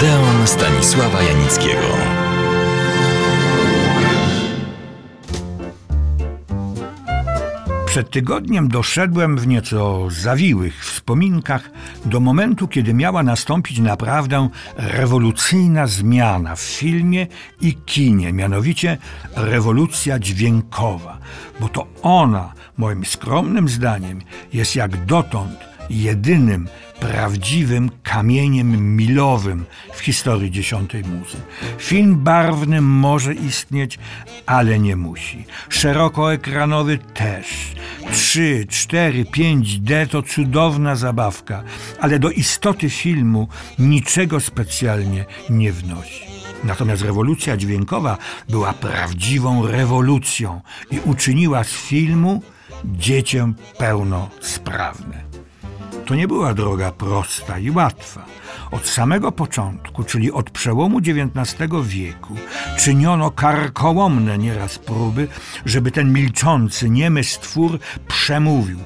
Odeon Stanisława Janickiego. Przed tygodniem doszedłem w nieco zawiłych wspominkach do momentu, kiedy miała nastąpić naprawdę rewolucyjna zmiana w filmie i kinie, mianowicie rewolucja dźwiękowa, bo to ona, moim skromnym zdaniem, jest jak dotąd jedynym prawdziwym kamieniem milowym w historii dziesiątej muzy. Film barwny może istnieć, ale nie musi. Szerokoekranowy też. 3, 4, 5D to cudowna zabawka, ale do istoty filmu niczego specjalnie nie wnosi. Natomiast rewolucja dźwiękowa była prawdziwą rewolucją i uczyniła z filmu dziecię pełnosprawne. To nie była droga prosta i łatwa. Od samego początku, czyli od przełomu XIX wieku, czyniono karkołomne nieraz próby, żeby ten milczący, niemy stwór przemówił.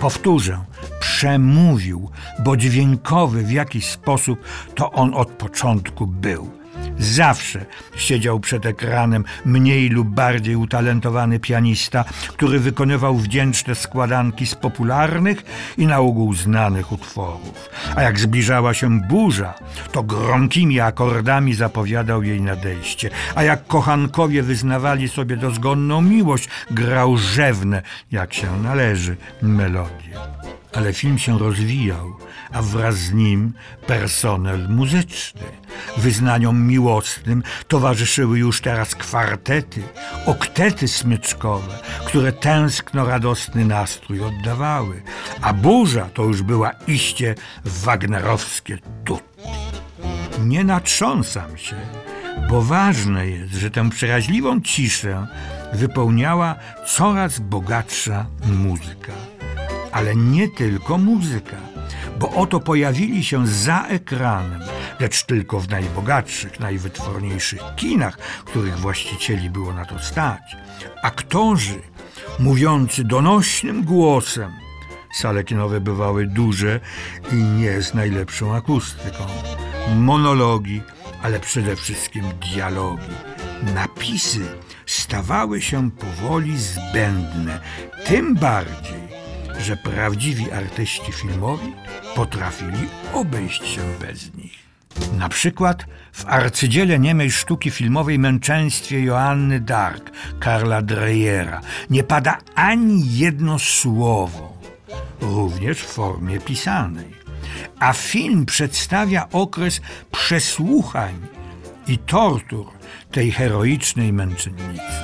Powtórzę, przemówił, bo dźwiękowy w jakiś sposób to on od początku był. Zawsze siedział przed ekranem mniej lub bardziej utalentowany pianista, który wykonywał wdzięczne składanki z popularnych i na ogół znanych utworów. A jak zbliżała się burza, to gromkimi akordami zapowiadał jej nadejście. A jak kochankowie wyznawali sobie dozgonną miłość, grał rzewne, jak się należy, melodie ale film się rozwijał, a wraz z nim personel muzyczny. Wyznaniom miłosnym towarzyszyły już teraz kwartety, oktety smyczkowe, które tęskno radosny nastrój oddawały, a burza to już była iście wagnerowskie tutti. Nie natrząsam się, bo ważne jest, że tę przeraźliwą ciszę wypełniała coraz bogatsza muzyka ale nie tylko muzyka, bo oto pojawili się za ekranem, lecz tylko w najbogatszych, najwytworniejszych kinach, których właścicieli było na to stać. Aktorzy mówiący donośnym głosem. Sale kinowe bywały duże i nie z najlepszą akustyką. Monologi, ale przede wszystkim dialogi. Napisy stawały się powoli zbędne, tym bardziej, że prawdziwi artyści filmowi potrafili obejść się bez nich. Na przykład w arcydziele niemej sztuki filmowej Męczeństwie Joanny Dark Karla Dreyera nie pada ani jedno słowo, również w formie pisanej. A film przedstawia okres przesłuchań i tortur tej heroicznej męczennicy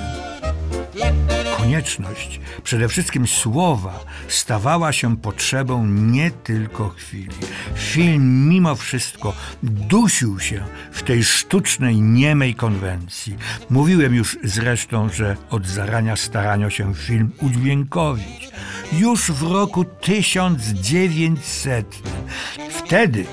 konieczność, przede wszystkim słowa, stawała się potrzebą nie tylko chwili. Film mimo wszystko dusił się w tej sztucznej, niemej konwencji. Mówiłem już zresztą, że od zarania starano się film udźwiękowić. Już w roku 1900. Wtedy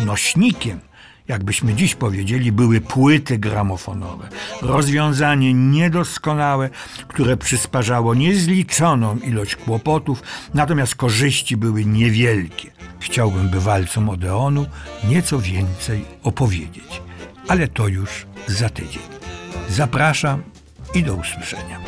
nośnikiem jakbyśmy dziś powiedzieli, były płyty gramofonowe. Rozwiązanie niedoskonałe, które przysparzało niezliczoną ilość kłopotów, natomiast korzyści były niewielkie. Chciałbym bywalcom Odeonu nieco więcej opowiedzieć, ale to już za tydzień. Zapraszam i do usłyszenia.